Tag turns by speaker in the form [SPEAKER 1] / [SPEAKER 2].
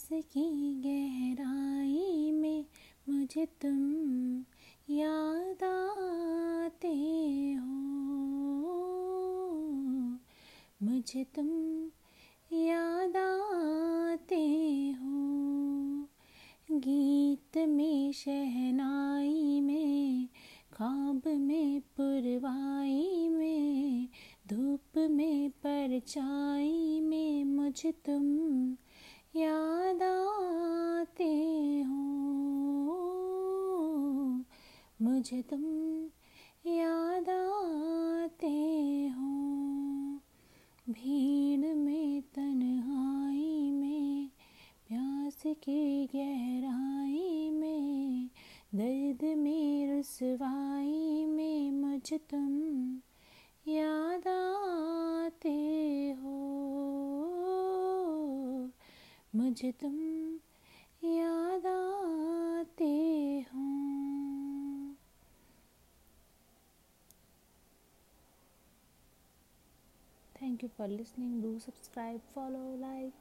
[SPEAKER 1] की गहराई में मुझे तुम याद आते हो। मुझे तुम याद आते हो। गीत में शहनाई में, ख्वाब में पुरवाई में, धूप में परछाई में मुझे तुम मुझे तुम याद आते हो। भीड़ में, तन्हाई में, प्यास की गहराई में, दर्द में, रसवाई में मुझे तुम याद आते हो। मुझे तुम Thank you for listening. Do subscribe, follow, like.